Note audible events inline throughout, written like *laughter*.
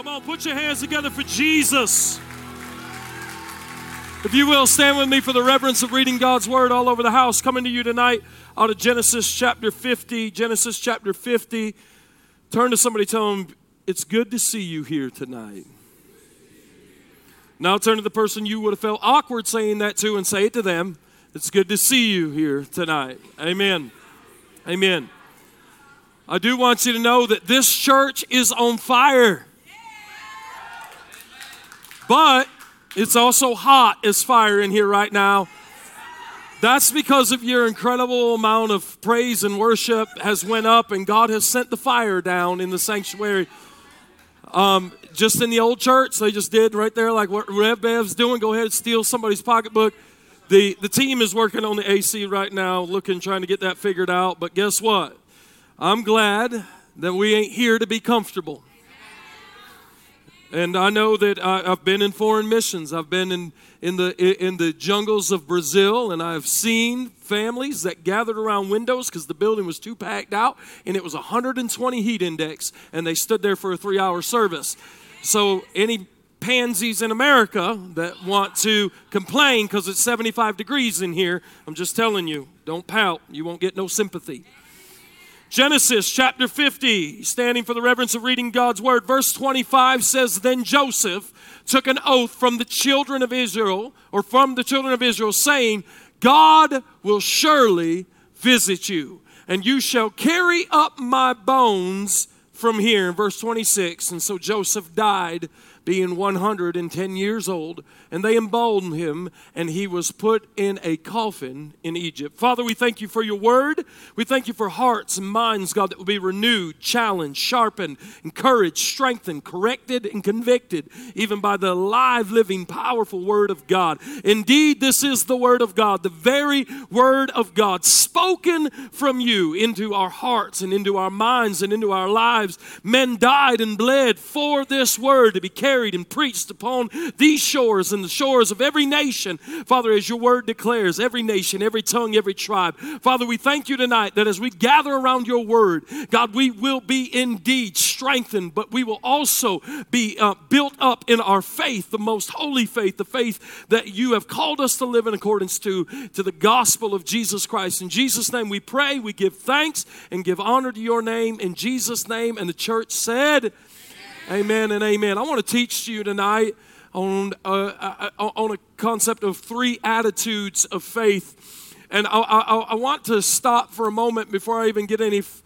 Come on, put your hands together for Jesus. If you will, stand with me for the reverence of reading God's word all over the house. Coming to you tonight out of Genesis chapter 50. Genesis chapter 50. Turn to somebody, tell them, it's good to see you here tonight. Now turn to the person you would have felt awkward saying that to and say it to them. It's good to see you here tonight. Amen. Amen. I do want you to know that this church is on fire. But it's also hot as fire in here right now. That's because of your incredible amount of praise and worship has went up and God has sent the fire down in the sanctuary. Um, just in the old church, they just did right there, like what Rev Bev's doing. Go ahead and steal somebody's pocketbook. The, the team is working on the AC right now, looking, trying to get that figured out. But guess what? I'm glad that we ain't here to be comfortable. And I know that I, have been in foreign missions. I've been in, in, the, in the jungles of Brazil, and I've seen families that gathered around windows because the building was too packed out, and it was 120 heat index, and they stood there for a three hour service. So, any pansies in America that want to complain because it's 75 degrees in here, I'm just telling you, don't pout. You won't get no sympathy. Genesis chapter 50, standing for the reverence of reading God's word. Verse 25 says, Then Joseph took an oath from the children of Israel, or from the children of Israel, saying, God will surely visit you, and you shall carry up my bones from here. In verse 26, and so Joseph died being 110 years old, and they embalmed him, and he was put in a coffin in Egypt. Father, we thank you for your word. We thank you for hearts and minds, God, that will be renewed, challenged, sharpened, encouraged, strengthened, corrected, and convicted, even by the live, living, powerful word of God. Indeed, this is the word of God, the very word of God, spoken from you into our hearts and into our minds and into our lives. Men died and bled for this word to be carried carried and preached upon these shores and the shores of every nation. Father, as your word declares, every nation, every tongue, every tribe. Father, we thank you tonight that as we gather around your word, God, we will be indeed strengthened, but we will also be uh, built up in our faith, the most holy faith, the faith that you have called us to live in accordance to, to the gospel of Jesus Christ. In Jesus' name we pray, we give thanks and give honor to your name. In Jesus' name, and the church said, Amen and amen. I want to teach you tonight on, uh, uh, uh, on a concept of three attitudes of faith. And I, I, I, want to stop for a moment before I even get any f-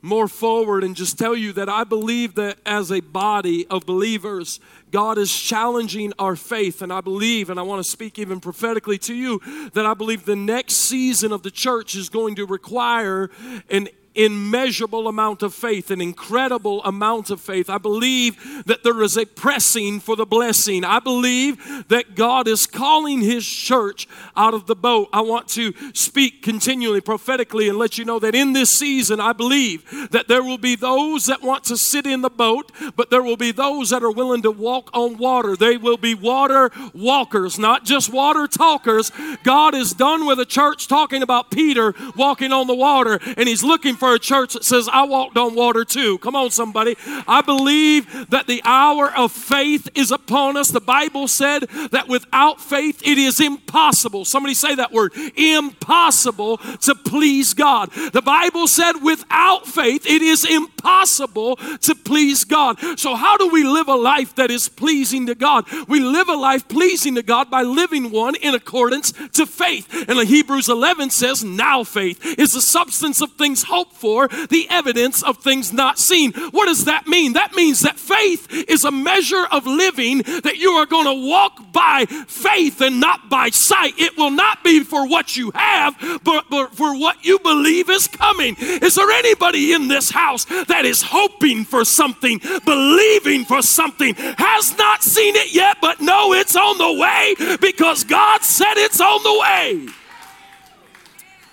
more forward and just tell you that I believe that as a body of believers, God is challenging our faith. And I believe, and I want to speak even prophetically to you, that I believe the next season of the church is going to require an immeasurable amount of faith, an incredible amount of faith. I believe that there is a pressing for the blessing. I believe that God is calling His church out of the boat. I want to speak continually prophetically and let you know that in this season, I believe that there will be those that want to sit in the boat, but there will be those that are willing to walk on water. They will be water walkers, not just water talkers. God is done with a church talking about Peter walking on the water, and He's looking for a church that says, I walked on water too. Come on, somebody. I believe that the hour of faith is upon us. The Bible said that without faith, it is impossible. Somebody say that word impossible to please God. The Bible said, without faith, it is impossible to please God. So, how do we live a life that is pleasing to God? We live a life pleasing to God by living one in accordance to faith. And Hebrews 11 says, Now faith is the substance of things hoped for, the evidence of things not seen. What does that mean? That means that faith is a measure of living that you are going to walk by faith and not by sight. It will not be for what you have, but, but for what you believe is coming. Is there anybody in this house that is hoping for something, believing for something, has not seen it yet, but know it's on the way because God said it's on the way?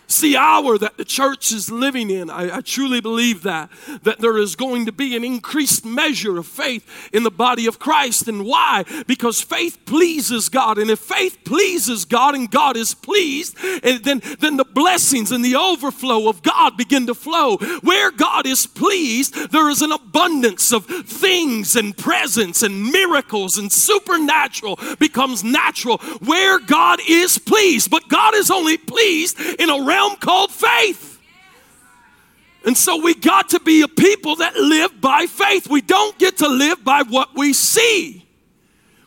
It's the hour that the church is living in. I, I, truly believe that. That there is going to be an increased measure of faith in the body of Christ. And why? Because faith pleases God. And if faith pleases God and God is pleased, and then, then the blessings and the overflow of God begin to flow. Where God is pleased, there is an abundance of things and presence and miracles and supernatural becomes natural. Where God is pleased. But God is only pleased in a realm called faith. And so we got to be a people that live by faith. We don't get to live by what we see.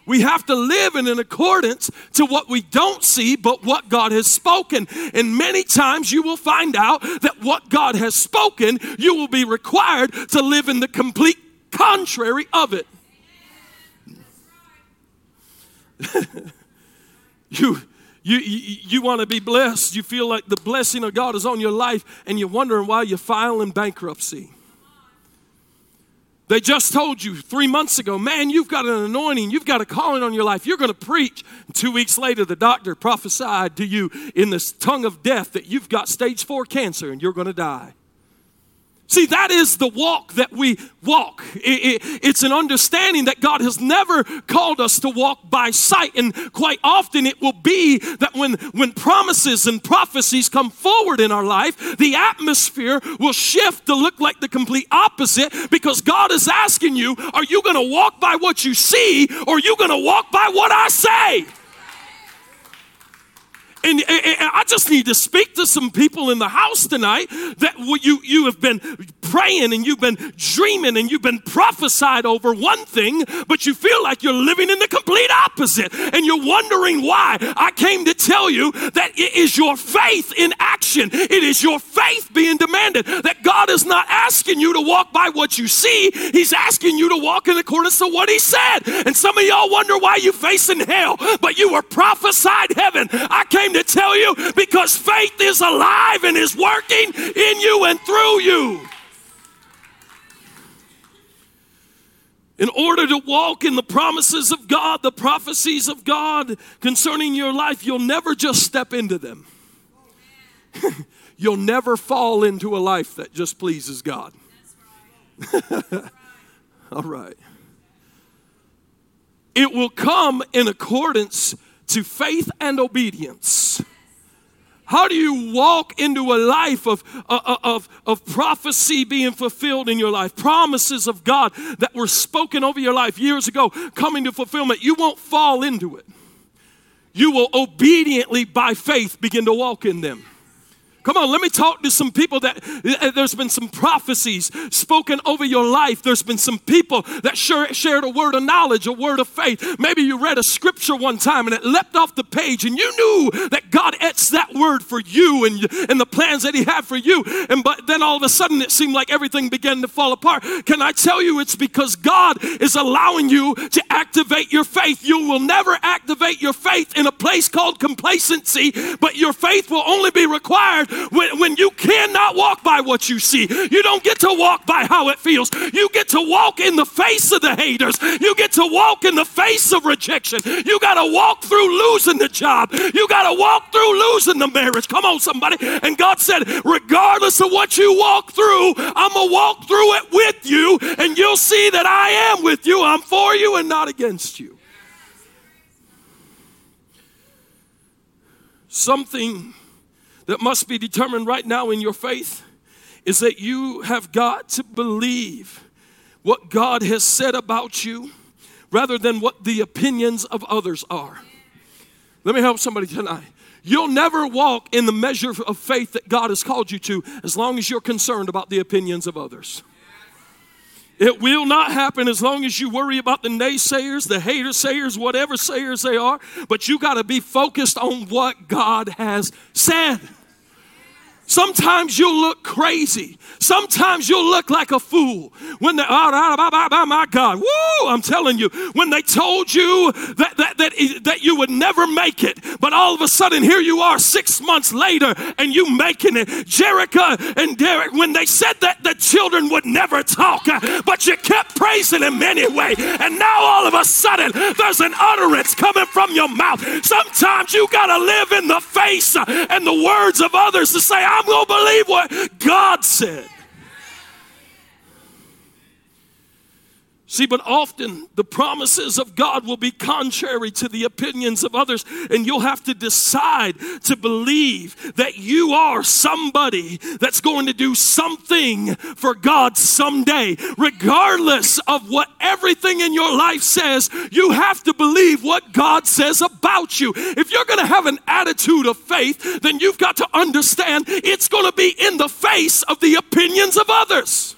We have to live in an accordance to what we don't see, but what God has spoken. And many times you will find out that what God has spoken, you will be required to live in the complete contrary of it. *laughs* you you, you, you want to be blessed. You feel like the blessing of God is on your life, and you're wondering why you're filing bankruptcy. They just told you three months ago, man, you've got an anointing, you've got a calling on your life, you're going to preach. Two weeks later, the doctor prophesied to you in this tongue of death that you've got stage four cancer and you're going to die. See, that is the walk that we walk. It, it, it's an understanding that God has never called us to walk by sight. And quite often it will be that when, when promises and prophecies come forward in our life, the atmosphere will shift to look like the complete opposite because God is asking you, are you going to walk by what you see or are you going to walk by what I say? And, I just need to speak to some people in the house tonight that you, you have been praying and you've been dreaming and you've been prophesied over one thing, but you feel like you're living in the complete opposite and you're wondering why. I came to tell you that it is your faith in action, it is your faith being demanded. That God is not asking you to walk by what you see, He's asking you to walk in accordance to what He said. And some of y'all wonder why you're facing hell, but you were prophesied heaven. I came to tell you because faith is alive and is working in you and through you. In order to walk in the promises of God, the prophecies of God concerning your life, you'll never just step into them. *laughs* you'll never fall into a life that just pleases God. *laughs* All right. It will come in accordance to faith and obedience. How do you walk into a life of, uh, of, of prophecy being fulfilled in your life? Promises of God that were spoken over your life years ago coming to fulfillment. You won't fall into it. You will obediently, by faith, begin to walk in them. Come on, let me talk to some people that uh, there's been some prophecies spoken over your life. There's been some people that shared a word of knowledge, a word of faith. Maybe you read a scripture one time and it leapt off the page and you knew that God etched that word for you and, and the plans that He had for you. And but then all of a sudden it seemed like everything began to fall apart. Can I tell you it's because God is allowing you to activate your faith. You will never activate your faith in a place called complacency, but your faith will only be required when, when you cannot walk by what you see. You don't get to walk by how it feels. You get to walk in the face of the haters. You get to walk in the face of rejection. You got to walk through losing the job. You got to walk through losing the marriage. Come on, somebody. And God said, regardless of what you walk through, I'm going to walk through it with you, and you'll see that I am with you. I'm for you and not against you. Something that must be determined right now in your faith is that you have got to believe what God has said about you rather than what the opinions of others are. Let me help somebody tonight. You'll never walk in the measure of faith that God has called you to as long as you're concerned about the opinions of others. It will not happen as long as you worry about the naysayers, the hater sayers, whatever sayers they are, but you got to be focused on what God has said. Sometimes you'll look crazy. Sometimes you'll look like a fool. When they, oh, ah, my God, woo, I'm telling you, when they told you that, that, that, that you would never make it, but all of a sudden here you are six months later and you making it. Jerica and Derek, when they said that the children would never talk, uh, but you kept praising him anyway. And now all of a sudden there's an utterance coming from your mouth. Sometimes you got to live in the face uh, and the words of others to say, I'm going to believe what God said. See, but often the promises of God will be contrary to the opinions of others, and you'll have to decide to believe that you are somebody that's going to do something for God someday. Regardless of what everything in your life says, you have to believe what God says about you. If you're going to have an attitude of faith, then you've got to understand it's going to be in the face of the opinions of others.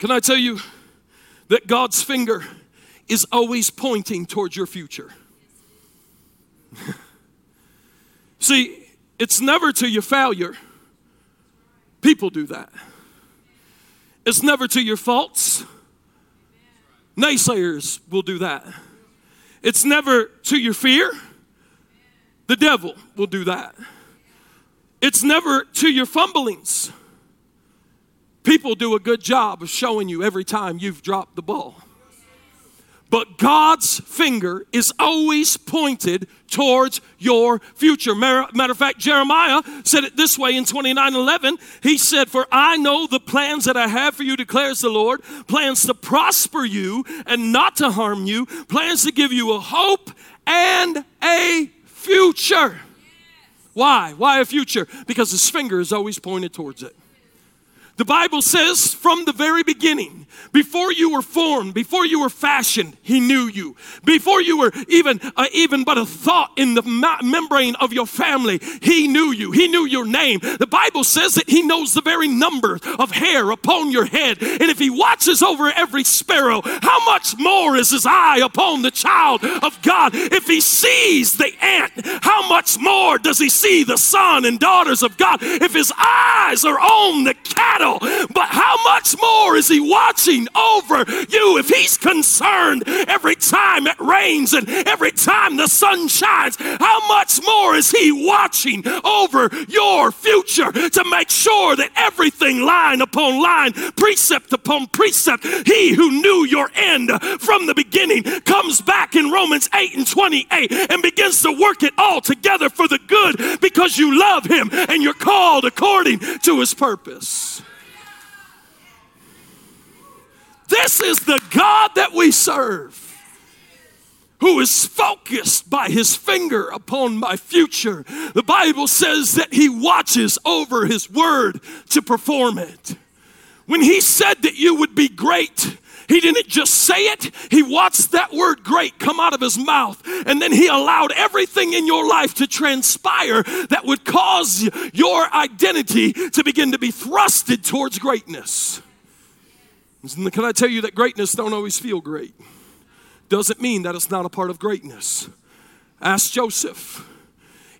Can I tell you that God's finger is always pointing towards your future? *laughs* See, it's never to your failure. People do that. It's never to your faults. Naysayers will do that. It's never to your fear. The devil will do that. It's never to your fumblings. People do a good job of showing you every time you've dropped the ball. But God's finger is always pointed towards your future. Matter of fact, Jeremiah said it this way in 29 11. He said, For I know the plans that I have for you, declares the Lord plans to prosper you and not to harm you, plans to give you a hope and a future. Why? Why a future? Because his finger is always pointed towards it. The Bible says from the very beginning, before you were formed, before you were fashioned, He knew you. Before you were even uh, even but a thought in the ma- membrane of your family, He knew you. He knew your name. The Bible says that He knows the very number of hair upon your head, and if He watches over every sparrow, how much more is His eye upon the child of God? If He sees the ant, how much more does He see the son and daughters of God? If His eyes are on the cattle but how much more is He watching over you if He's concerned every time it rains and every time the sun shines? How much more is He watching over your future to make sure that everything line upon line, precept upon precept, He who knew your end from the beginning comes back in Romans 8 and 28 and begins to work it all together for the good because you love Him and you're called according to His purpose. This is the God that we serve who is focused by his finger upon my future. The Bible says that he watches over his word to perform it. When he said that you would be great, he didn't just say it, he watched that word great come out of his mouth. And then he allowed everything in your life to transpire that would cause your identity to begin to be thrusted towards greatness. Can I tell you that greatness don't always feel great? Doesn't mean that it's not a part of greatness. Ask Joseph.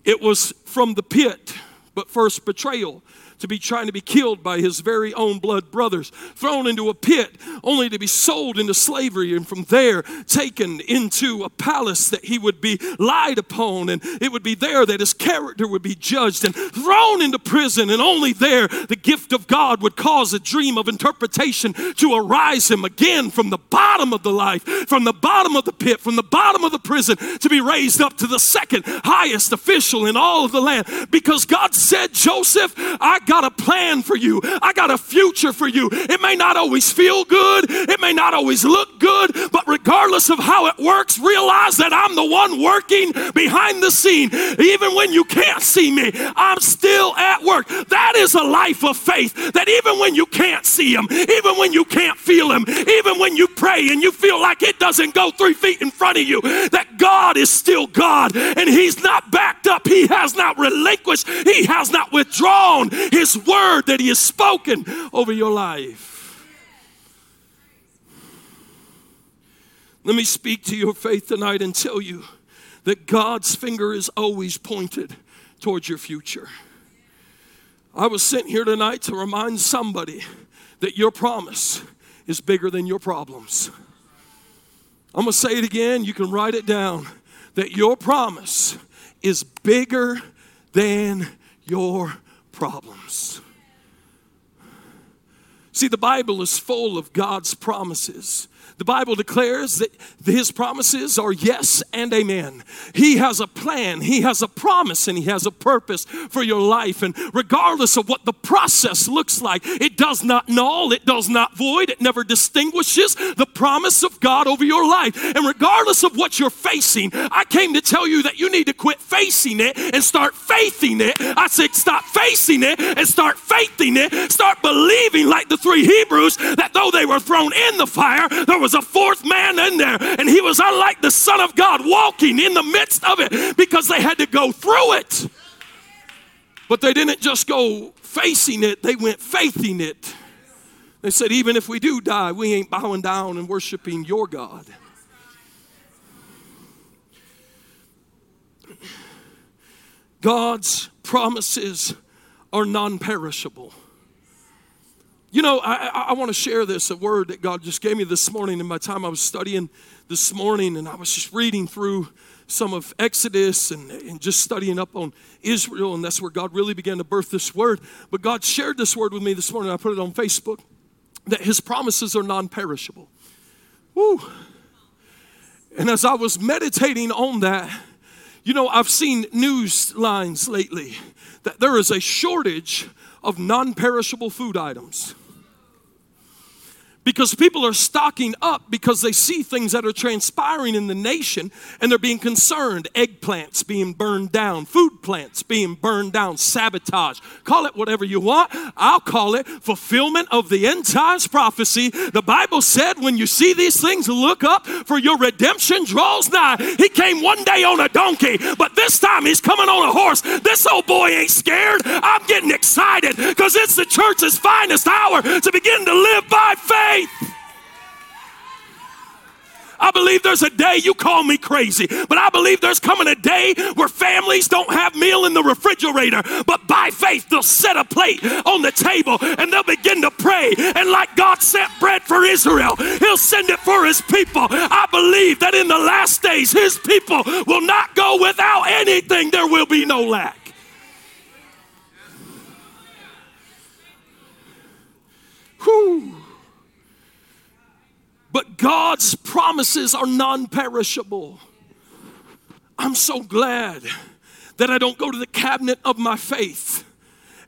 It was from the pit, but first betrayal to be trying to be killed by his very own blood brothers, thrown into a pit, only to be sold into slavery, and from there taken into a palace that he would be lied upon, and it would be there that his character would be judged, and thrown into prison, and only there the gift of God would cause a dream of interpretation to arise him again from the bottom of the life, from the bottom of the pit, from the bottom of the prison, to be raised up to the second highest official in all of the land. Because God said, Joseph, I got a plan for you. I got a future for you. It may not always feel good, it may not always look good, but regardless of how it works, realize that I'm the one working behind the scene. Even when you can't see me, I'm still at work. That is a life of faith that even when you can't see Him, even when you can't feel Him, even when you pray and you feel like it doesn't go three feet in front of you, that God is still God and He's not backed up. He has not relinquished. He has not withdrawn His word that He has spoken over your life. Let me speak to your faith tonight and tell you that God's finger is always pointed towards your future. I was sent here tonight to remind somebody that your promise is bigger than your problems. I'm to say it again. You can write it down that your promise is bigger than your problems. See, the Bible is full of God's promises. The Bible declares that his promises are yes and amen. He has a plan, he has a promise, and he has a purpose for your life. And regardless of what the process looks like, it does not null, it does not void, it never distinguishes the promise of God over your life. And regardless of what you're facing, I came to tell you that you need to quit facing it and start faithing it. I said, stop facing it and start faithing it. Start believing like the three Hebrews that though they were thrown in the fire, there was a fourth man in there, and he was unlike the Son of God walking in the midst of it because they had to go through it. But they didn't just go facing it, they went faithing it. They said, even if we do die, we ain't bowing down and worshiping your God. God's promises are non perishable. You know, I, I, want to share this, a word that God just gave me this morning in my time I was studying this morning, and I was just reading through some of Exodus and, and just studying up on Israel, and that's where God really began to birth this word. But God shared this word with me this morning. I put it on Facebook that His promises are non perishable. Woo. And as I was meditating on that, you know, I've seen news lines lately that there is a shortage of non perishable food items because people are stocking up because they see things that are transpiring in the nation and they're being concerned. Eggplants being burned down, food plants being burned down, sabotage. Call it whatever you want. I'll call it fulfillment of the end times prophecy. The Bible said, when you see these things, look up for your redemption draws nigh. He came one day on a donkey, but this time he's coming on a horse. This old boy ain't scared. I'm getting excited because it's the church's finest hour to begin to live by faith faith. I believe there's a day, you call me crazy, but I believe there's coming a day where families don't have meal in the refrigerator, but by faith they'll set a plate on the table and they'll begin to pray. And like God sent bread for Israel, He'll send it for His people. I believe that in the last days, His people will not go without anything, there will be no lack. Whew. But God's promises are non perishable. I'm so glad that I don't go to the cabinet of my faith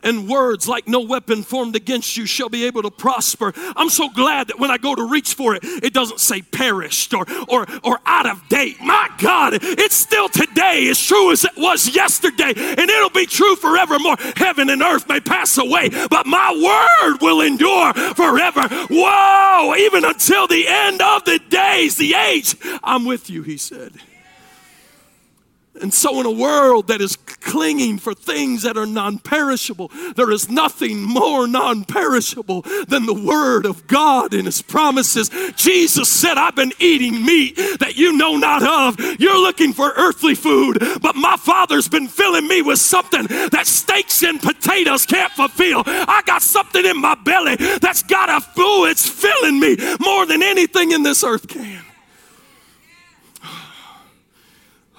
and words like no weapon formed against you shall be able to prosper. I'm so glad that when I go to reach for it, it doesn't say perished or, or, or out of date. My God, it's still today as true as it was yesterday, and it'll be true forevermore. Heaven and earth may pass away, but my word will endure forever. Whoa, even until the end of the days, the age, I'm with you, he said. And so, in a world that is clinging for things that are non perishable, there is nothing more non perishable than the Word of God and His promises. Jesus said, I've been eating meat that you know not of. You're looking for earthly food, but my Father's been filling me with something that steaks and potatoes can't fulfill. I got something in my belly that's got a food, it's filling me more than anything in this earth can.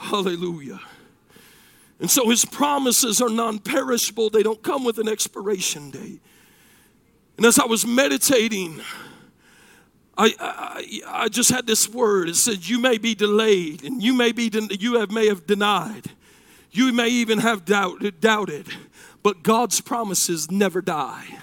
Hallelujah. And so his promises are non perishable, they don't come with an expiration date. And as I was meditating, I, I, I just had this word. It said, You may be delayed, and you may, be you have, may have denied. You may even have doubt, doubted, but God's promises never die.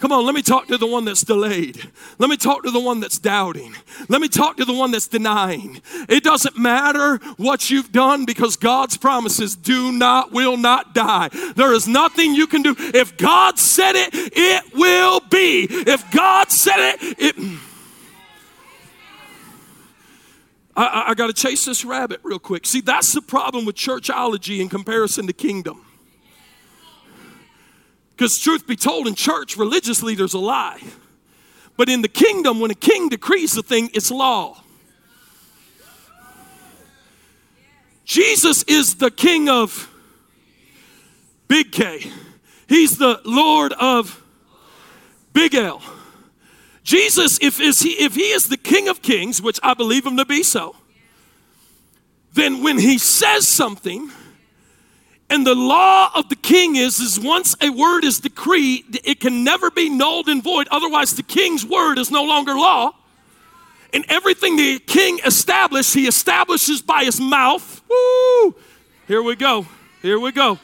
Come on, let me talk to the one that's delayed. Let me talk to the one that's doubting. Let me talk to the one that's denying. It doesn't matter what you've done because God's promises do not, will not die. There is nothing you can do. If God said it, it will be. If God said it, it. I, I got to chase this rabbit real quick. See, that's the problem with churchology in comparison to kingdom. Because, truth be told, in church, religious leaders a lie. But in the kingdom, when a king decrees a thing, it's law. Jesus is the King of Big K. He's the Lord of Big L. Jesus, if, is he, if he is the King of Kings, which I believe him to be so, then when he says something, and the law of the king is, is once a word is decreed, it can never be nulled and void. Otherwise, the king's word is no longer law. And everything the king established, he establishes by his mouth. Woo! Here we go. Here we go.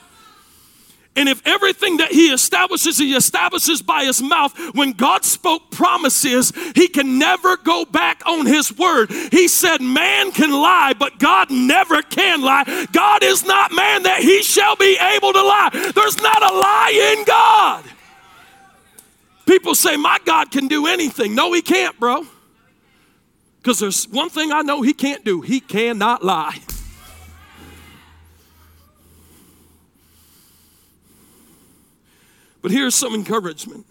And if everything that he establishes, he establishes by his mouth, when God spoke promises, he can never go back on his word. He said, Man can lie, but God never can lie. God is not man that he shall be able to lie. There's not a lie in God. People say, My God can do anything. No, he can't, bro. Because there's one thing I know he can't do he cannot lie. But here's some encouragement.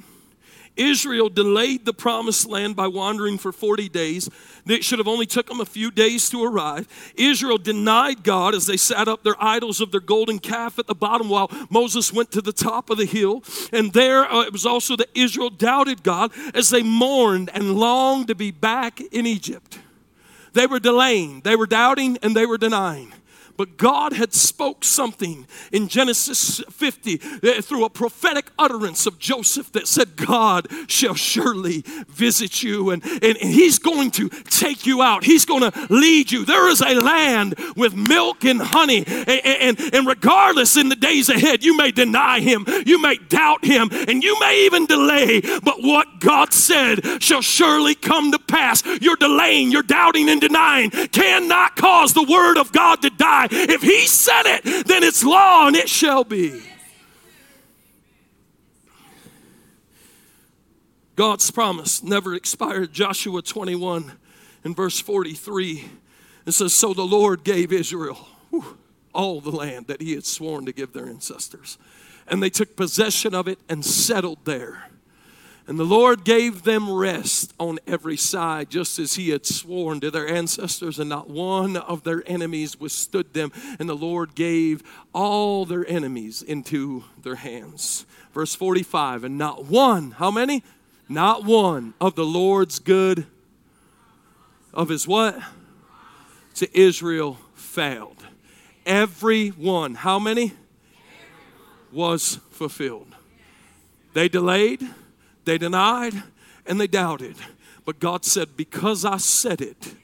Israel delayed the promised land by wandering for 40 days. It should have only took them a few days to arrive. Israel denied God as they sat up their idols of their golden calf at the bottom while Moses went to the top of the hill. And there uh, it was also that Israel doubted God as they mourned and longed to be back in Egypt. They were delaying, they were doubting, and they were denying. But God had spoke something in Genesis 50 uh, through a prophetic utterance of Joseph that said, God shall surely visit you and, and, and he's going to take you out. He's going to lead you. There is a land with milk and honey. And, and, and regardless in the days ahead, you may deny him, you may doubt him, and you may even delay. But what God said shall surely come to pass. You're delaying, you're doubting and denying cannot cause the word of God to die if he said it, then it's law and it shall be. God's promise never expired. Joshua 21 and verse 43. It says, So the Lord gave Israel whew, all the land that he had sworn to give their ancestors. And they took possession of it and settled there. And the Lord gave them rest on every side, just as He had sworn to their ancestors, and not one of their enemies withstood them. And the Lord gave all their enemies into their hands. Verse 45 And not one, how many? Not one of the Lord's good, of His what? To Israel failed. Every one, how many? Was fulfilled. They delayed they denied and they doubted. But God said, Because I said it,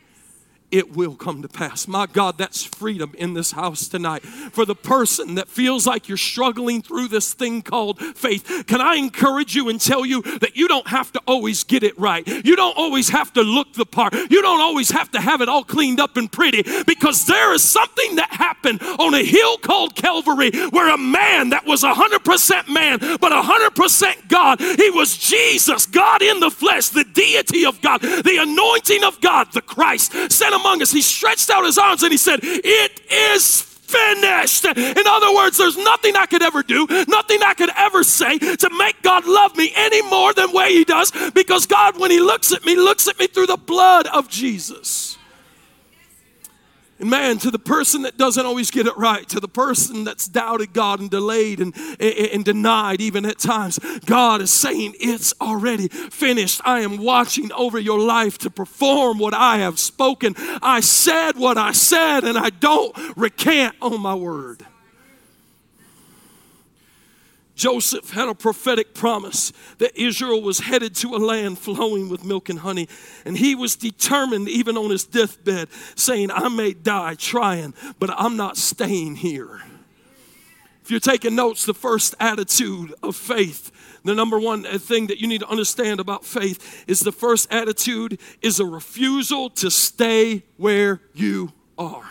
it will come to pass. My God, that's freedom in this house tonight. For the person that feels like you're struggling through this thing called faith, can I encourage you and tell you that you don't have to always get it right? You don't always have to look the part. You don't always have to have it all cleaned up and pretty because there is something that happened on a hill called Calvary where a man that was 100% man but 100% God, he was Jesus, God in the flesh, the deity of God, the anointing of God, the Christ, sent among us. He stretched out his arms and he said, It is finished. In other words, there's nothing I could ever do, nothing I could ever say to make God love me any more than way he does because God, when he looks at me, looks at me through the blood of Jesus. And man, to the person that doesn't always get it right, to the person that's doubted God and delayed and, and, and, denied, even at times, God is saying, It's already finished. I am watching over your life to perform what I have spoken. I said what I said, and I don't recant on my word. Joseph had a prophetic promise that Israel was headed to a land flowing with milk and honey. And he was determined, even on his deathbed, saying, I may die trying, but I'm not staying here. If you're taking notes, the first attitude of faith, the number one thing that you need to understand about faith is the first attitude is a refusal to stay where you are.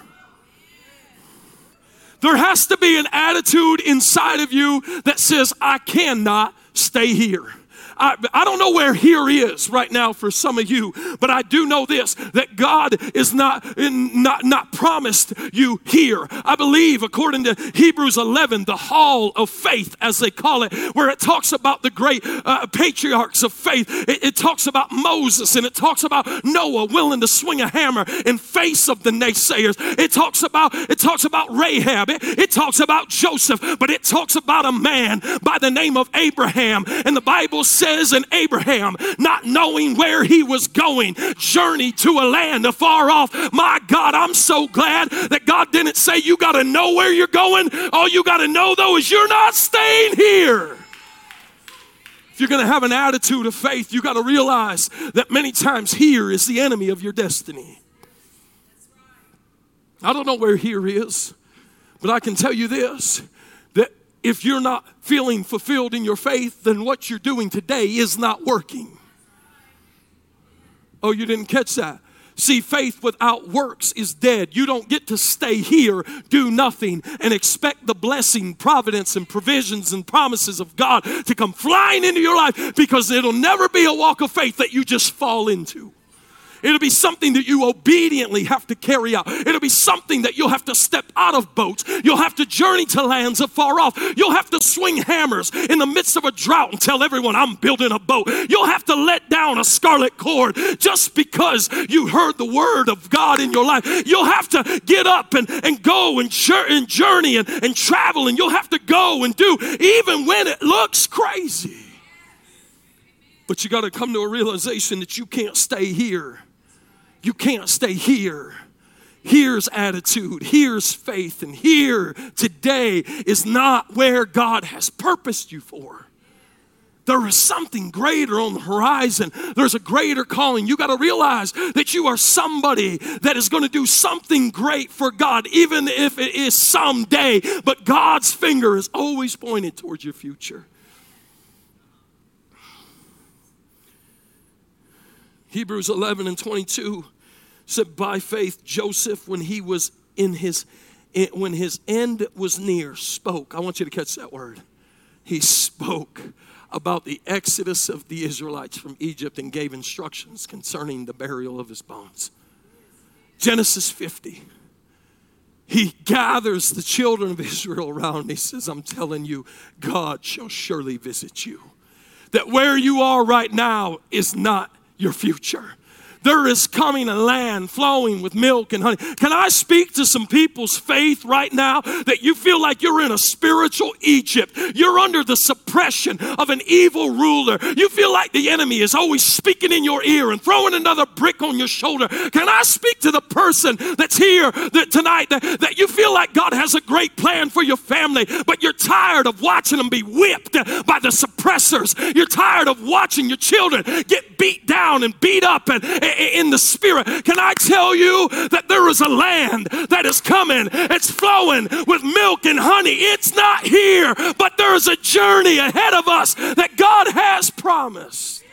There has to be an attitude inside of you that says, I cannot stay here. I, I don't know where here is right now for some of you, but I do know this that God is not, not, not promised you here. I believe, according to Hebrews 11, the hall of faith, as they call it, where it talks about the great uh, patriarchs of faith, it, it talks about Moses and it talks about Noah willing to swing a hammer in face of the naysayers. It talks about it talks about Rahab. It, it talks about Joseph, but it talks about a man by the name of Abraham. And the Bible says, "And Abraham, not knowing where he was going, journeyed to a land afar off." My God, I'm so glad that God didn't say you got to know where you're going. All you got to know though is you're not staying here If you're going to have an attitude of faith, you got to realize that many times here is the enemy of your destiny. I don't know where here is, but I can tell you this if you're not feeling fulfilled in your faith, then what you're doing today is not working. Oh, you didn't catch that? See, faith without works is dead. You don't get to stay here, do nothing, and expect the blessing, providence, and provisions and promises of God to come flying into your life because it'll never be a walk of faith that you just fall into. It'll be something that you obediently have to carry out. It'll be something that you'll have to step out of boats. You'll have to journey to lands afar off. You'll have to swing hammers in the midst of a drought and tell everyone, I'm building a boat. You'll have to let down a scarlet cord just because you heard the word of God in your life. You'll have to get up and, and go and, journey and, and travel, and you'll have to go and do even when it looks crazy. But you got to come to a realization that you can't stay here you can't stay here. Here's attitude, here's faith, and here today is not where God has purposed you for. There is something greater on the horizon. There's a greater calling. You got to realize that you are somebody that is going to do something great for God, even if it is someday. But God's finger is always pointed towards your future. Hebrews 11 and 22 said, By faith, Joseph, when he was in his when his end was near, spoke. I want you to catch that word. He spoke about the exodus of the Israelites from Egypt and gave instructions concerning the burial of his bones. Genesis 50. He gathers the children of Israel around. He says, I'm telling you, God shall surely visit you. That where you are right now is not your future. There is coming a land flowing with milk and honey. Can I speak to some people's faith right now that you feel like you're in a spiritual Egypt? You're under the suppression of an evil ruler. You feel like the enemy is always speaking in your ear and throwing another brick on your shoulder. Can I speak to the person that's here that tonight that, that you feel like God has a great plan for your family, but you're tired of watching them be whipped by the suppressors? You're tired of watching your children get beat down and beat up and in the spirit. Can I tell you that there is a land that is coming? It's flowing with milk and honey. It's not here, but there is a journey ahead of us that God has promised.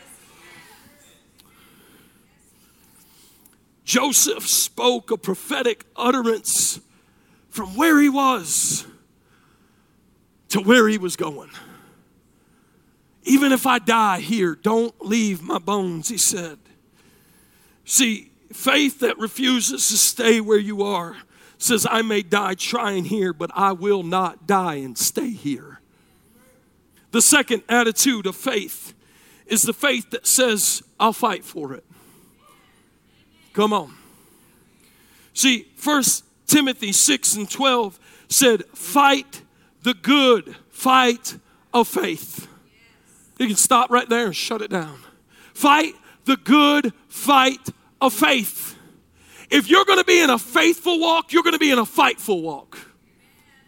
Joseph spoke a prophetic utterance from where he was to where he was going. Even if I die here, don't leave my bones, he said. See, faith that refuses to stay where you are says, I may die trying here, but I will not die and stay here. The second attitude of faith is the faith that says, I'll fight for it. Come on. See, First Timothy 6 and 12 said, Fight the good fight of faith. You can stop right there and shut it down. Fight the good fight of faith. If you're going to be in a faithful walk, you're going to be in a fightful walk.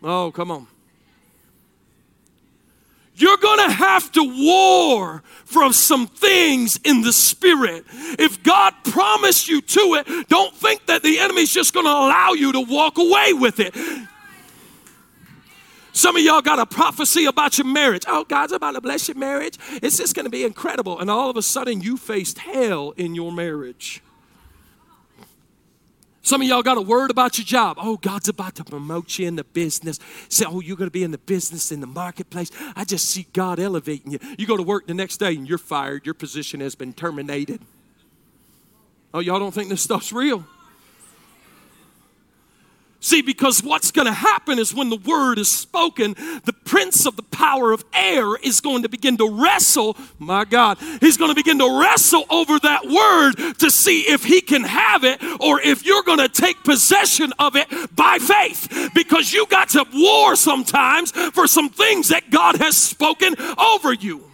Oh, come on. You're going to have to war from some things in the spirit. If God promised you to it, don't think that the enemy's just going to allow you to walk away with it. Some of y'all got a prophecy about your marriage. Oh, God's about to bless your marriage. It's just going to be incredible. And all of a sudden, you faced hell in your marriage. Some of y'all got a word about your job. Oh, God's about to promote you in the business. Say, oh, you're going to be in the business, in the marketplace. I just see God elevating you. You go to work the next day and you're fired. Your position has been terminated. Oh, y'all don't think this stuff's real? See, because what's going to happen is when the word is spoken, the prince of the power of air is going to begin to wrestle. My God, he's going to begin to wrestle over that word to see if he can have it or if you're going to take possession of it by faith. Because you got to war sometimes for some things that God has spoken over you.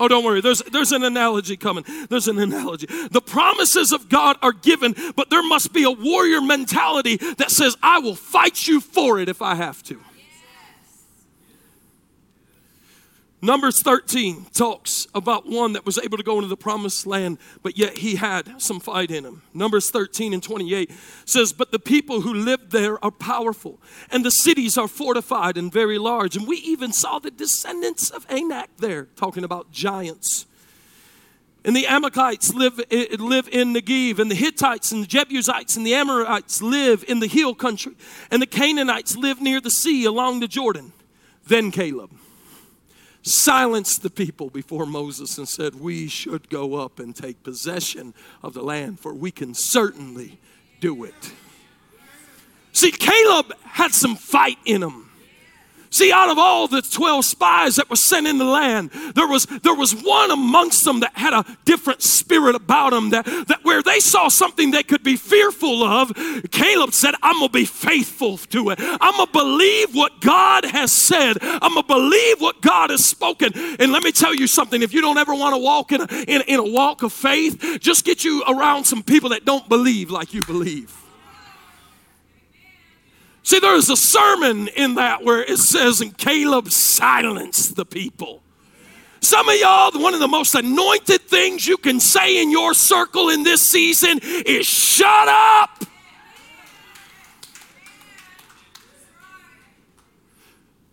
Oh, don't worry. There's, there's an analogy coming. There's an analogy. The promises of God are given, but there must be a warrior mentality that says, I will fight you for it if I have to. Numbers 13 talks about one that was able to go into the promised land, but yet he had some fight in him. Numbers 13 and 28 says, But the people who lived there are powerful, and the cities are fortified and very large. And we even saw the descendants of Anak there, talking about giants. And the Amalekites live, eh, live in Negev, and the Hittites and the Jebusites and the Amorites live in the hill country, and the Canaanites live near the sea along the Jordan. Then Caleb silenced the people before Moses and said, We should go up and take possession of the land, for we can certainly do it. See, Caleb had some fight in him. See, out of all the 12 spies that were sent in the land, there was, there was one amongst them that had a different spirit about him that, that where they saw something they could be fearful of, Caleb said, I'm going to be faithful to it. I'm going to believe what God has said. I'm going to believe what God has spoken. And let me tell you something, if you don't ever want to walk in a, in, in a walk of faith, just get you around some people that don't believe like you believe. See, there's a sermon in that where it says, and Caleb silenced the people. Some of y'all, one of the most anointed things you can say in your circle in this season is shut up.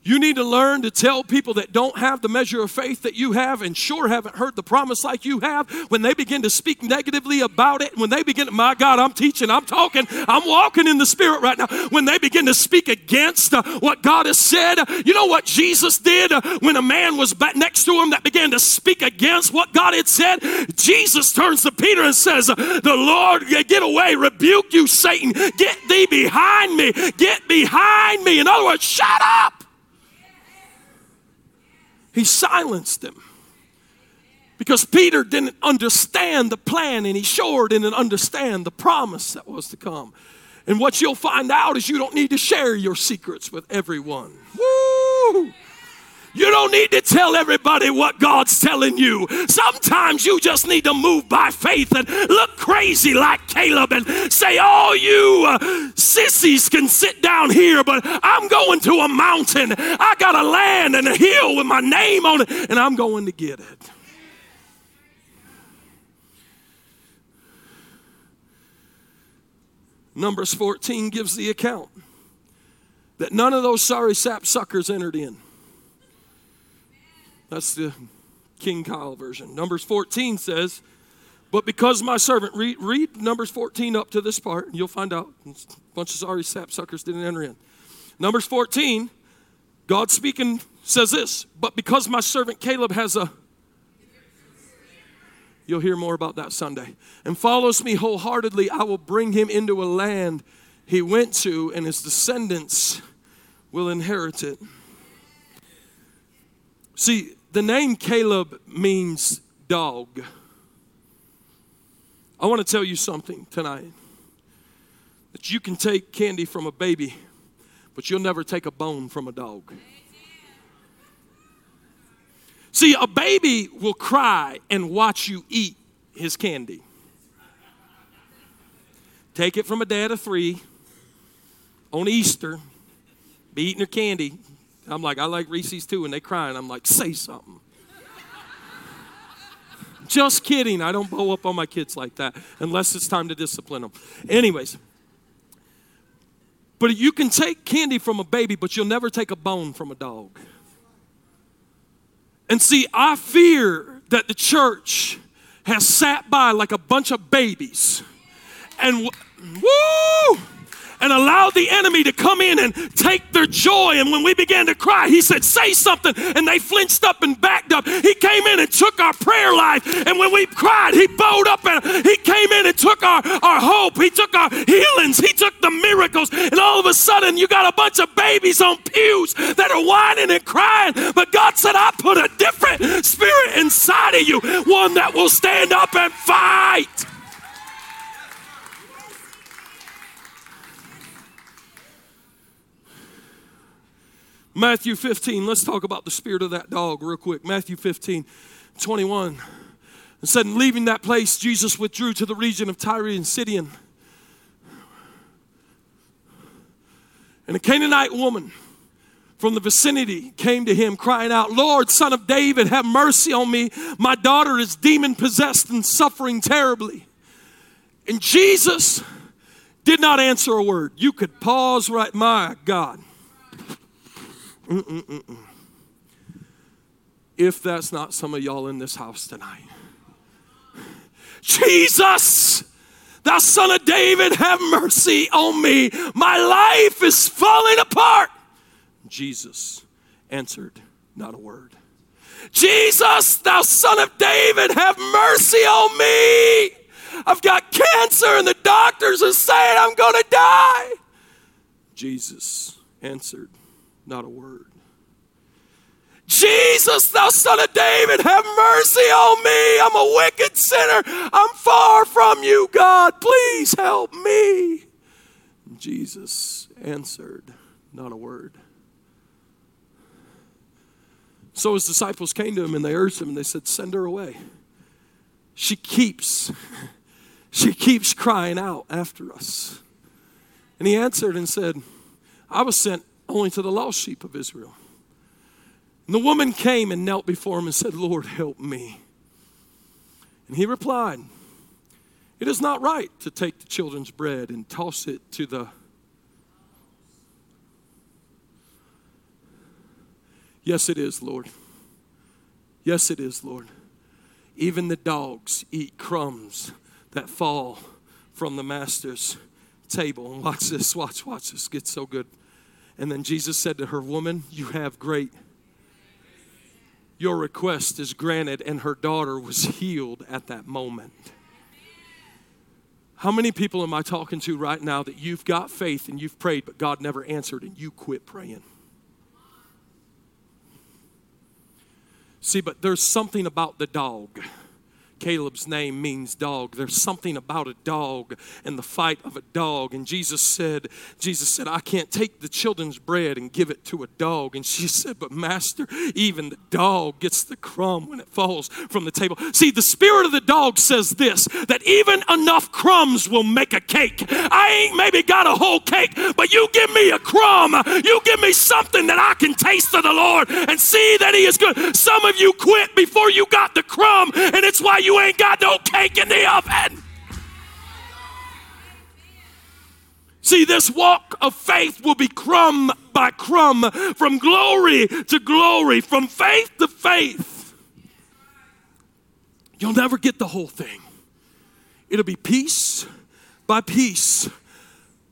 You need to learn to tell people that don't have the measure of faith that you have and sure haven't heard the promise like you have when they begin to speak negatively about it. When they begin, to, my God, I'm teaching, I'm talking, I'm walking in the Spirit right now. When they begin to speak against uh, what God has said, you know what Jesus did uh, when a man was next to him that began to speak against what God had said? Jesus turns to Peter and says, The Lord, get away, rebuke you, Satan, get thee behind me, get behind me. In other words, shut up. He silenced them. Because Peter didn't understand the plan and he sure didn't understand the promise that was to come. And what you'll find out is you don't need to share your secrets with everyone. Woo! You don't need to tell everybody what God's telling you. Sometimes you just need to move by faith and look crazy like Caleb and say, All you uh, sissies can sit down here, but I'm going to a mountain. I got a land and a hill with my name on it, and I'm going to get it. Numbers 14 gives the account that none of those sorry sap suckers entered in. That's the King Kyle version. Numbers 14 says, But because my servant, read, read Numbers 14 up to this part, and you'll find out. A bunch of sorry sapsuckers didn't enter in. Numbers 14, God speaking says this, But because my servant Caleb has a You'll hear more about that Sunday. And follows me wholeheartedly, I will bring him into a land he went to, and his descendants will inherit it. See, the name Caleb means dog. I want to tell you something tonight that you can take candy from a baby, but you'll never take a bone from a dog. See, a baby will cry and watch you eat his candy. Take it from a dad of three on Easter, be eating her candy, I'm like, I like Reese's too, and they crying. I'm like, say something. Just kidding. I don't bow up on my kids like that unless it's time to discipline them. Anyways, but you can take candy from a baby, but you'll never take a bone from a dog. And see, I fear that the church has sat by like a bunch of babies and woo! And allowed the enemy to come in and take their joy. And when we began to cry, he said, Say something. And they flinched up and backed up. He came in and took our prayer life. And when we cried, he bowed up and he came in and took our, our hope. He took our healings. He took the miracles. And all of a sudden, you got a bunch of babies on pews that are whining and crying. But God said, I put a different spirit inside of you, one that will stand up and fight. Matthew 15, let's talk about the spirit of that dog real quick. Matthew 15, 21. It said, in leaving that place, Jesus withdrew to the region of Tyre and Sidon. And a Canaanite woman from the vicinity came to him, crying out, Lord, son of David, have mercy on me. My daughter is demon possessed and suffering terribly. And Jesus did not answer a word. You could pause right, my God. Mm-mm-mm-mm. If that's not some of y'all in this house tonight. Jesus, thou son of David, have mercy on me. My life is falling apart. Jesus answered not a word. Jesus, thou son of David, have mercy on me. I've got cancer, and the doctors are saying I'm going to die. Jesus answered not a word. Jesus, thou son of David, have mercy on me. I'm a wicked sinner. I'm far from you, God. Please help me. Jesus answered not a word. So his disciples came to him and they urged him and they said, Send her away. She keeps, *laughs* she keeps crying out after us. And he answered and said, I was sent only to the lost sheep of Israel. And the woman came and knelt before him and said, Lord, help me. And he replied, It is not right to take the children's bread and toss it to the Yes, it is, Lord. Yes, it is, Lord. Even the dogs eat crumbs that fall from the master's table. And watch this, watch, watch this. Gets so good. And then Jesus said to her, Woman, you have great. Your request is granted, and her daughter was healed at that moment. How many people am I talking to right now that you've got faith and you've prayed, but God never answered and you quit praying? See, but there's something about the dog. Caleb's name means dog. There's something about a dog and the fight of a dog. And Jesus said, Jesus said, I can't take the children's bread and give it to a dog. And she *laughs* said, But master, even the dog gets the crumb when it falls from the table. See, the spirit of the dog says this that even enough crumbs will make a cake. I ain't maybe got a whole cake, but you give me a crumb. You give me something that I can taste of the Lord and see that He is good. Some of you quit before you got the crumb, and it's why you you ain't got no cake in the oven. See, this walk of faith will be crumb by crumb, from glory to glory, from faith to faith. You'll never get the whole thing. It'll be piece by piece.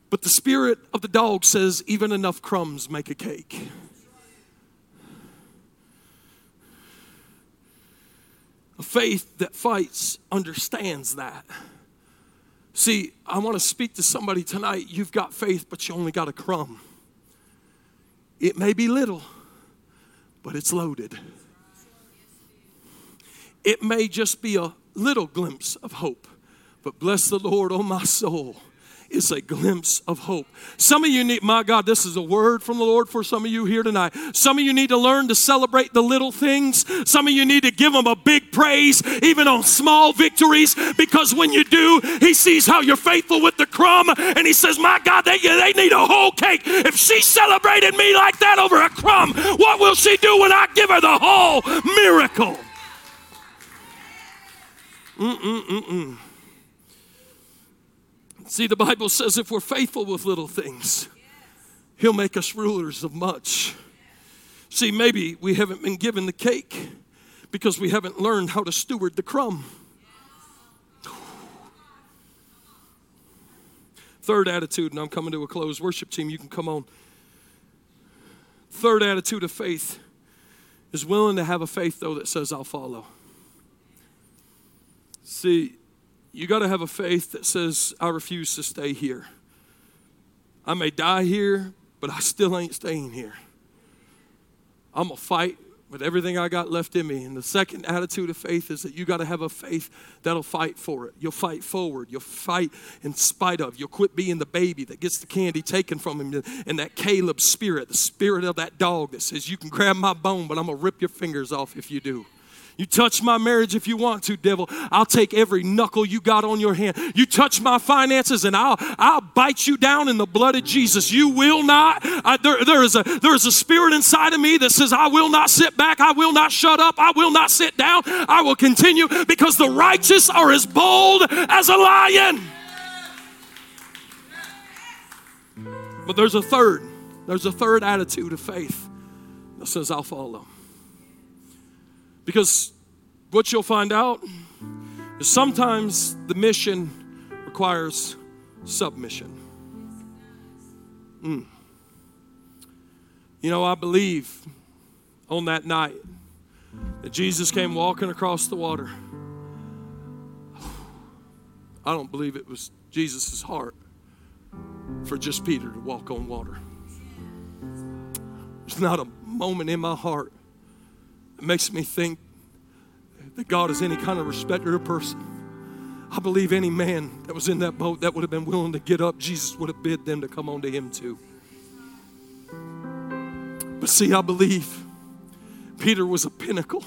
But the spirit of the dog says, even enough crumbs make a cake. Faith that fights understands that. See, I want to speak to somebody tonight. You've got faith, but you only got a crumb. It may be little, but it's loaded. It may just be a little glimpse of hope, but bless the Lord, oh my soul is a glimpse of hope. Some of you need, my God, this is a word from the Lord for some of you here tonight. Some of you need to learn to celebrate the little things. Some of you need to give Him a big praise, even on small victories, because when you do, He sees how you're faithful with the crumb, and He says, My God, they, they need a whole cake. If she celebrated me like that over a crumb, what will she do when I give her the whole miracle? Mm-mm-mm-mm. See, the Bible says if we're faithful with little things, He'll make us rulers of much. See, maybe we haven't been given the cake because we haven't learned how to steward the crumb. Third attitude, and I'm coming to a close. Worship team, you can come on. Third attitude of faith is willing to have a faith, though, that says, I'll follow. See, you got to have a faith that says, I refuse to stay here. I may die here, but I still ain't staying here. I'm going to fight with everything I got left in me. And the second attitude of faith is that you got to have a faith that'll fight for it. You'll fight forward. You'll fight in spite of. You'll quit being the baby that gets the candy taken from him and that Caleb spirit, the spirit of that dog that says, You can grab my bone, but I'm going to rip your fingers off if you do. You touch my marriage if you want to, devil. I'll take every knuckle you got on your hand. You touch my finances and I'll, I'll bite you down in the blood of Jesus. You will not. I, there, there, is a, there is a spirit inside of me that says, I will not sit back. I will not shut up. I will not sit down. I will continue because the righteous are as bold as a lion. But there's a third. There's a third attitude of faith that says, I'll follow. Because what you'll find out is sometimes the mission requires submission. Mm. You know, I believe on that night that Jesus came walking across the water. I don't believe it was Jesus' heart for just Peter to walk on water. There's not a moment in my heart it makes me think that God is any kind of respecter of person. I believe any man that was in that boat that would have been willing to get up, Jesus would have bid them to come on to him too. But see, I believe Peter was a pinnacle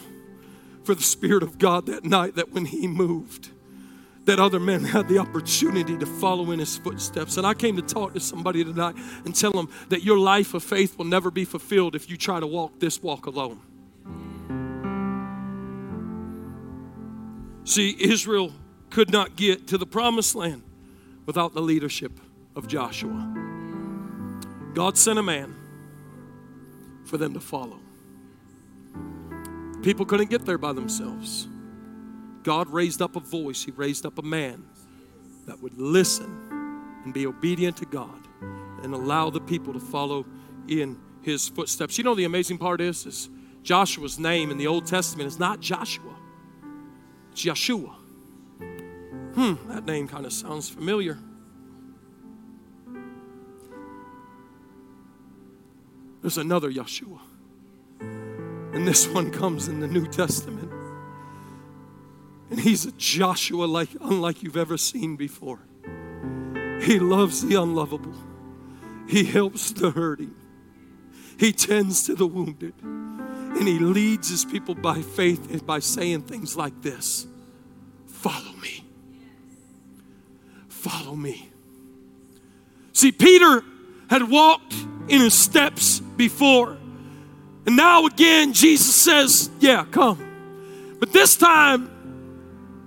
for the Spirit of God that night, that when he moved, that other men had the opportunity to follow in his footsteps. And I came to talk to somebody tonight and tell them that your life of faith will never be fulfilled if you try to walk this walk alone. See, Israel could not get to the promised land without the leadership of Joshua. God sent a man for them to follow. People couldn't get there by themselves. God raised up a voice, He raised up a man that would listen and be obedient to God and allow the people to follow in his footsteps. You know the amazing part is, is Joshua's name in the Old Testament is not Joshua. Yeshua. Hmm, that name kind of sounds familiar. There's another Yeshua. And this one comes in the New Testament. And he's a Joshua like unlike you've ever seen before. He loves the unlovable. He helps the hurting. He tends to the wounded. And he leads his people by faith by saying things like this Follow me. Follow me. See, Peter had walked in his steps before. And now again, Jesus says, Yeah, come. But this time,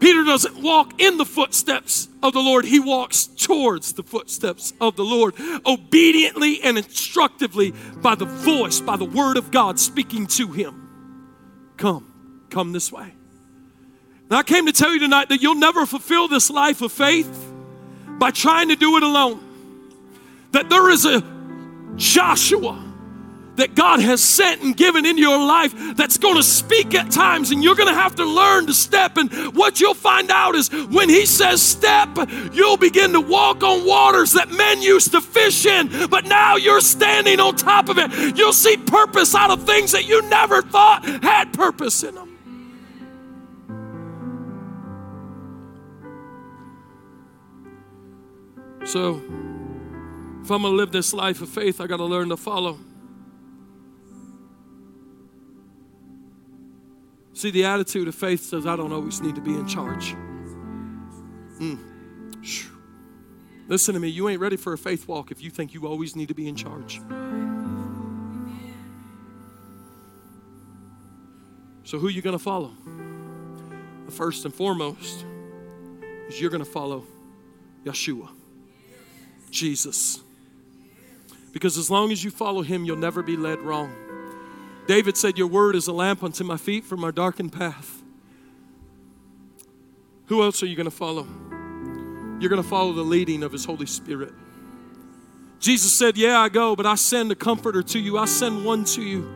Peter doesn't walk in the footsteps of the Lord, he walks towards the footsteps of the Lord, obediently and instructively by the voice, by the word of God speaking to him. Come, come this way. And I came to tell you tonight that you'll never fulfill this life of faith by trying to do it alone. That there is a Joshua that God has sent and given in your life that's going to speak at times, and you're going to have to learn to step. And what you'll find out is when He says step, you'll begin to walk on waters that men used to fish in, but now you're standing on top of it. You'll see purpose out of things that you never thought had purpose in them. So, if I'm going to live this life of faith, I got to learn to follow. See, the attitude of faith says, I don't always need to be in charge. Mm. Listen to me, you ain't ready for a faith walk if you think you always need to be in charge. So, who are you going to follow? The first and foremost is you're going to follow Yeshua, Jesus. Because as long as you follow him, you'll never be led wrong. David said, Your word is a lamp unto my feet for my darkened path. Who else are you going to follow? You're going to follow the leading of His Holy Spirit. Jesus said, Yeah, I go, but I send a comforter to you. I send one to you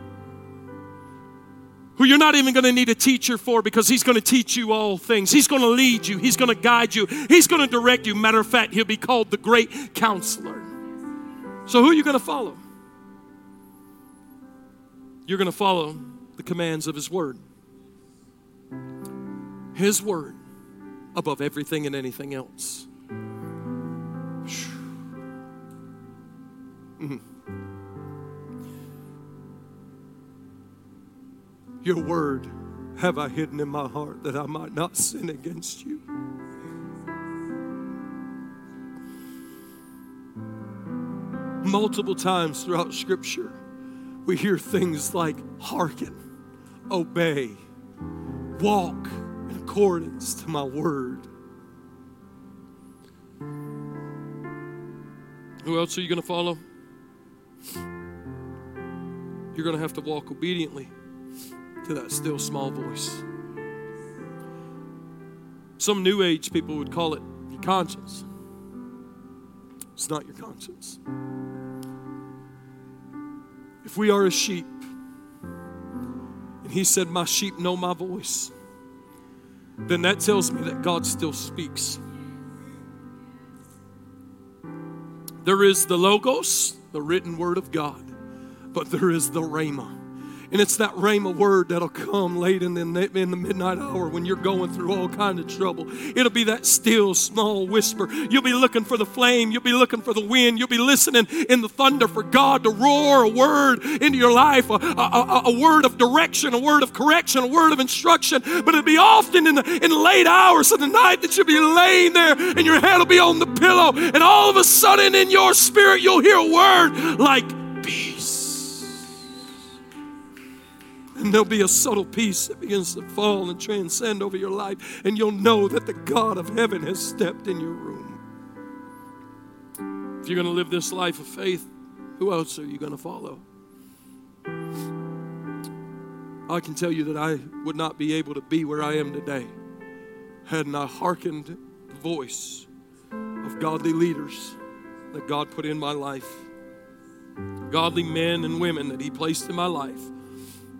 who you're not even going to need a teacher for because he's going to teach you all things. He's going to lead you, he's going to guide you, he's going to direct you. Matter of fact, he'll be called the great counselor. So, who are you going to follow? You're going to follow the commands of his word. His word above everything and anything else. Mm-hmm. Your word have I hidden in my heart that I might not sin against you. Multiple times throughout Scripture, we hear things like hearken, obey, walk in accordance to my word. Who else are you going to follow? You're going to have to walk obediently to that still small voice. Some new age people would call it your conscience. It's not your conscience. If we are a sheep, and he said, My sheep know my voice, then that tells me that God still speaks. There is the Logos, the written word of God, but there is the Rhema and it's that rhema word that'll come late in the, in the midnight hour when you're going through all kind of trouble. It'll be that still small whisper. You'll be looking for the flame. You'll be looking for the wind. You'll be listening in the thunder for God to roar a word into your life, a, a, a word of direction, a word of correction, a word of instruction. But it'll be often in the, in the late hours of the night that you'll be laying there and your head will be on the pillow. And all of a sudden in your spirit, you'll hear a word like and there'll be a subtle peace that begins to fall and transcend over your life. And you'll know that the God of heaven has stepped in your room. If you're going to live this life of faith, who else are you going to follow? I can tell you that I would not be able to be where I am today hadn't I hearkened the voice of godly leaders that God put in my life, godly men and women that He placed in my life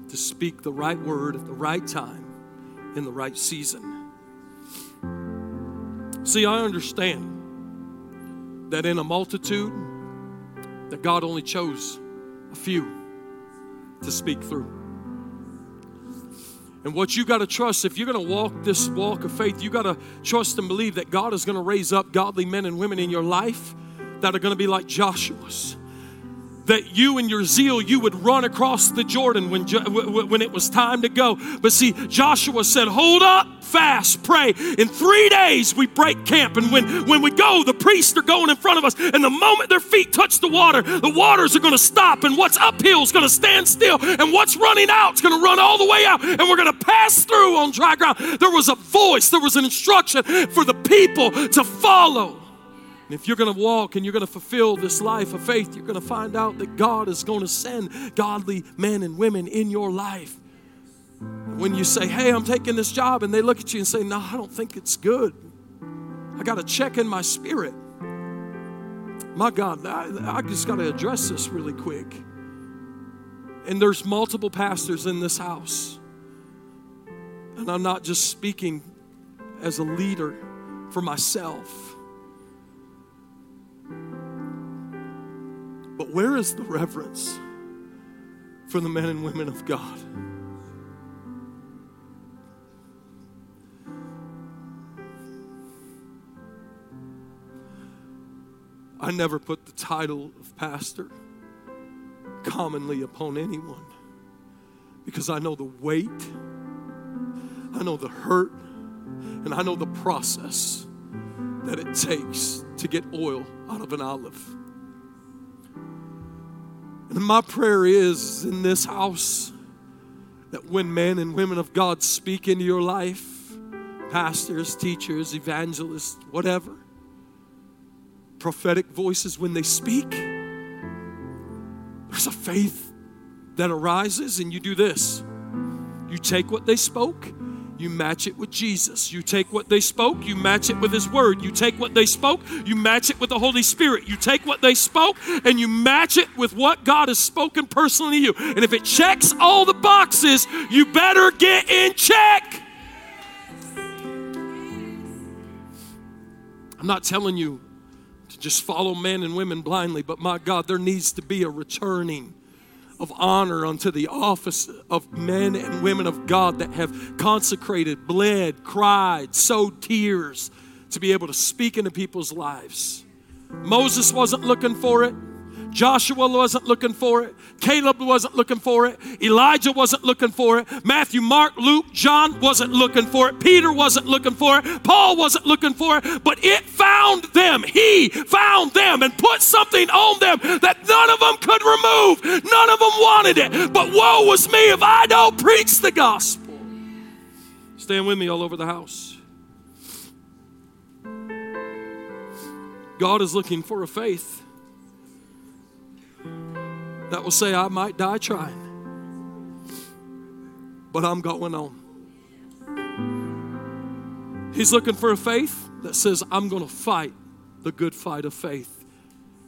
to speak the right word at the right time in the right season. See, I understand that in a multitude, that God only chose a few to speak through. And what you got to trust, if you're going to walk this walk of faith, you got to trust and believe that God is going to raise up godly men and women in your life that are going to be like Joshua's that you and your zeal you would run across the Jordan when, when it was time to go. But see, Joshua said, Hold up, fast, pray. In three days we break camp. And when, when we go, the priests are going in front of us. And the moment their feet touch the water, the waters are going to stop. And what's uphill is going to stand still. And what's running out is going to run all the way out. And we're going to pass through on dry ground. There was a voice, there was an instruction for the people to follow. And if you're going to walk and you're going to fulfill this life of faith, you're going to find out that God is going to send godly men and women in your life. When you say, Hey, I'm taking this job, and they look at you and say, No, I don't think it's good. I got to check in my spirit. My God, I, I just got to address this really quick. And there's multiple pastors in this house. And I'm not just speaking as a leader for myself. But where is the reverence for the men and women of God? I never put the title of pastor commonly upon anyone because I know the weight, I know the hurt, and I know the process that it takes to get oil out of an olive. And my prayer is in this house that when men and women of God speak into your life, pastors, teachers, evangelists, whatever, prophetic voices, when they speak, there's a faith that arises, and you do this. You take what they spoke you match it with Jesus. You take what they spoke, you match it with His Word. You take what they spoke, you match it with the Holy Spirit. You take what they spoke and you match it with what God has spoken personally to you. And if it checks all the boxes, you better get in check. I'm not telling you to just follow men and women blindly, but my God, there needs to be a returning of honor unto the office of men and women of God that have consecrated, bled, cried, sowed tears to be able to speak into people's lives. Moses wasn't looking for it. Joshua wasn't looking for it. Caleb wasn't looking for it. Elijah wasn't looking for it. Matthew, Mark, Luke, John wasn't looking for it. Peter wasn't looking for it. Paul wasn't looking for it. But it found them. He found them and put something on them that none of them could remove. None of them wanted it. But woe was me if I don't preach the gospel. Stand with me all over the house. God is looking for a faith that will say, I might die trying, but I'm going on. He's looking for a faith that says, I'm going to fight the good fight of faith.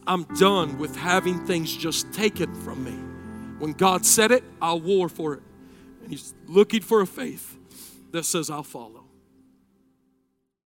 I'm done with having things just taken from me. When God said it, I'll war for it. And He's looking for a faith that says, I'll follow.